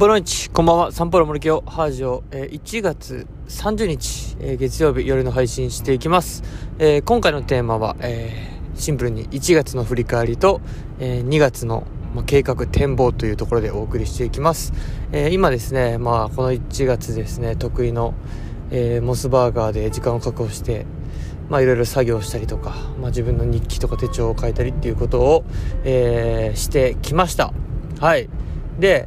ボロイチ、こんばんは。サンポロ森清ハージオ、えー、1月30日、えー、月曜日夜の配信していきます。えー、今回のテーマは、えシンプルに1月の振り返りと、え2月の、ま、計画展望というところでお送りしていきます。え今ですね、まあ、この1月ですね、得意の、えモスバーガーで時間を確保して、まあ、いろいろ作業したりとか、まあ、自分の日記とか手帳を書いたりっていうことを、えしてきました。はい。で、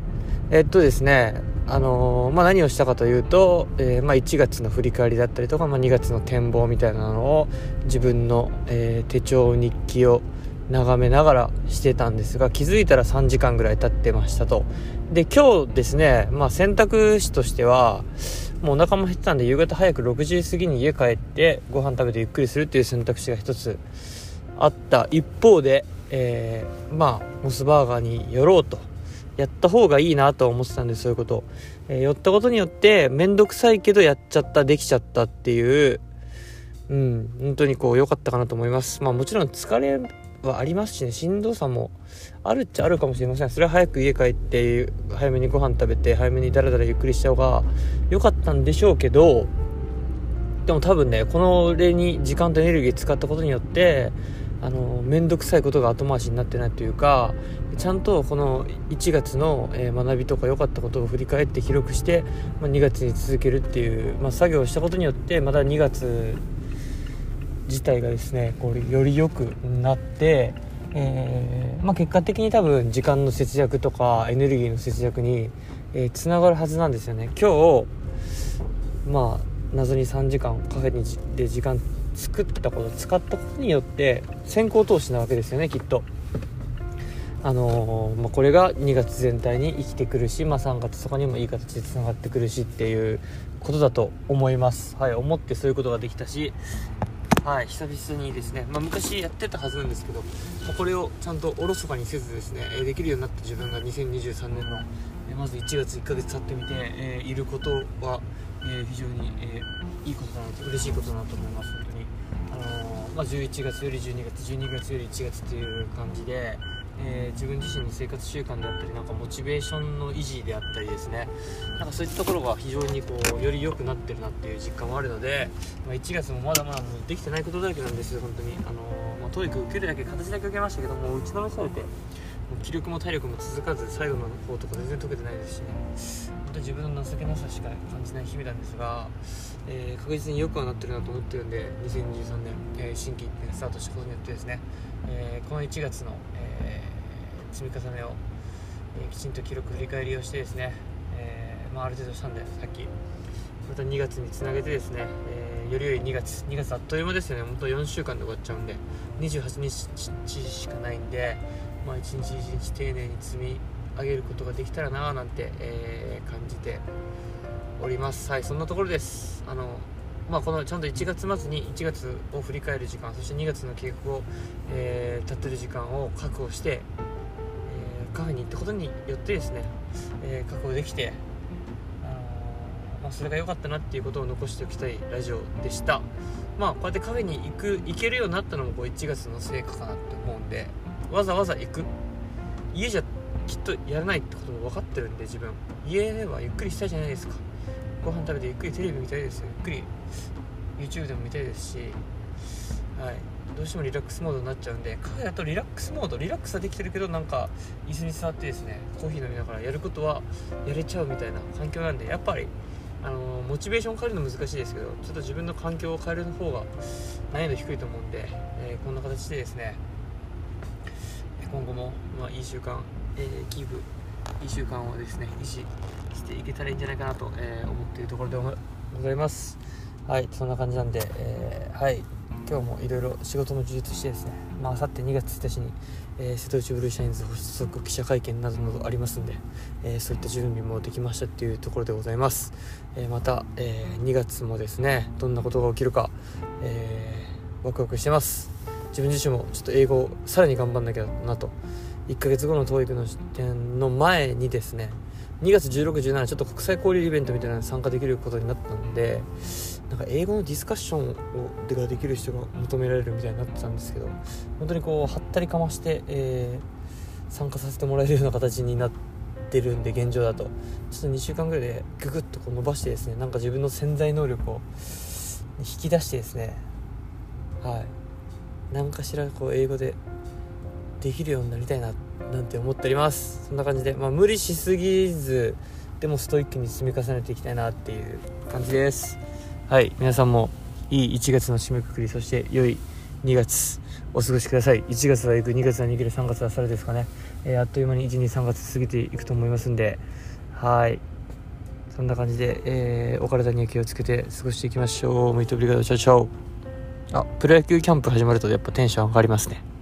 えっとですね、あのー、まあ、何をしたかというと、えー、まあ、1月の振り返りだったりとか、まあ、2月の展望みたいなのを自分の、えー、手帳日記を眺めながらしてたんですが気づいたら3時間ぐらい経ってましたと。で今日ですね、まあ、選択肢としてはもうお腹も減ってたんで夕方早く6時過ぎに家帰ってご飯食べてゆっくりするっていう選択肢が一つあった一方で、えまあモスバーガーに寄ろうとやった方がいいなと思ってたんでそういうこと、えー、寄ったことによって面倒くさいけどやっちゃったできちゃったっていう。うん。本当にこう良かったかなと思います。まあもちろん疲れはありますしね。しんどさもあるっちゃあるかもしれません。それは早く家帰って早めにご飯食べて早めにダラダラゆっくりした方が良かったんでしょうけどでも多分ねこの例に時間とエネルギー使ったことによってあの面倒くさいことが後回しになってないというかちゃんとこの1月の、学びとか良かったことを振り返って記録して、まあ、2月に続けるっていう、まあ、作業をしたことによってまた2月自体がですねこれより良くなって、えー、まあ、結果的に多分時間の節約とかエネルギーの節約につな、えー、がるはずなんですよね。今日まあ謎に3時間カフェにで時間作ったこと使ったことによって先行投資なわけですよねきっと。あのー、まあ、これが2月全体に生きてくるし、まあ、3月とかにもいい形でつながってくるしっていうことだと思いますはい思ってそういうことができたしはい久々にですね、まあ、昔やってたはずなんですけど、まあ、これをちゃんとおろそかにせずですねできるようになった自分が2023年のまず1月1ヶ月経ってみて、え、いることは、えー、非常に、えー、いいことだなと嬉しいことだなと思います本当に。あのまあ、11月より12月12月より1月っていう感じでえー、自分自身の生活習慣であったりなんかモチベーションの維持であったりですね。なんかそういったところが非常にこうより良くなってるなっていう実感もあるので、まあ、1月もまだまだもうできてないことだらけなんです本当に。あのー、まあ、 TOEIC 受けるだけ形だけ受けましたけども打ちのめされて気力も体力も続かず最後の方とか全然解けてないですしね。本当に自分の情けなさしか感じない日々なんですが、えー、確実に良くはなってるなと思ってるんで2023年、えー、新規一点スタートしたことによってですね、えこの1月の、え積み重ねを、えきちんと記録振り返りをしてですね、えまあ、ある程度したんでさっきまた2月につなげてですね、えより良い2月2月あっという間ですよね。本当4週間で終わっちゃうんで28日しかないんで、まあ、一日一日丁寧に積み上げることができたらなぁなんて、えー、感じております。はいそんなところです。あのまあ、このちゃんと1月末に1月を振り返る時間そして2月の計画を、えー、立てる時間を確保して、カフェに行ったことによってですね、えー、確保できて、まあ、それが良かったなっていうことを残しておきたいラジオでした。まあこうやってカフェに行く行けるようになったのもこう1月の成果かなって思うんでわざわざ行く？家じゃきっとやらないってことも分かってるんで自分。家ではゆっくりしたいじゃないですか。ご飯食べてゆっくりテレビ見たいですゆっくり YouTube でも見たいですし。はい。どうしてもリラックスモードになっちゃうんで。カフェだとリラックスモードリラックスはできてるけどなんか椅子に座ってですねコーヒー飲みながらやることはやれちゃうみたいな環境なんでやっぱりあのモチベーション変えるの難しいですけどちょっと自分の環境を変える方が難易度低いと思うんで、えー、こんな形でですね今後も、まあ、いい習慣、えー、キープいい習慣をですね維持していけたらいいんじゃないかなと、えー、思っているところでございます。はいそんな感じなんで、えー、はい今日もいろいろ仕事の充実してですねまあさって2月1日に、えー、瀬戸内ブルーシャインズ発足記者会見などなどありますんで、えー、そういった準備もできましたっていうところでございます、えー、また、え2月もですねどんなことが起きるか、えワクワクしてます。自分自身もちょっと英語をさらに頑張んなきゃなと。1ヶ月後の TOEIC の視点の前にですね2月1617ちょっと国際交流イベントみたいなのに参加できることになったんでなんか英語のディスカッションをができる人が求められるみたいになってたんですけど本当にこうはったりかまして、えー、参加させてもらえるような形になっってるんで現状だと。ちょっと2週間ぐらいでググッとこう伸ばしてですねなんか自分の潜在能力を引き出してですねはい。何かしらこう英語でできるようになりたいななんて思っております。そんな感じで、まあ、無理しすぎずでもストイックに積み重ねていきたいなっていう感じです。はい皆さんもいい1月の締めくくりそして良い2月お過ごしください。1月は行く2月は逃げる3月は猿ですかね、えー、あっという間に123月過ぎていくと思いますんで。はい。そんな感じで、えー、お体には気をつけて過ごしていきましょう。ムイトブリガードチャチャオ。あ、プロ野球キャンプ始まるとやっぱテンション上がりますね。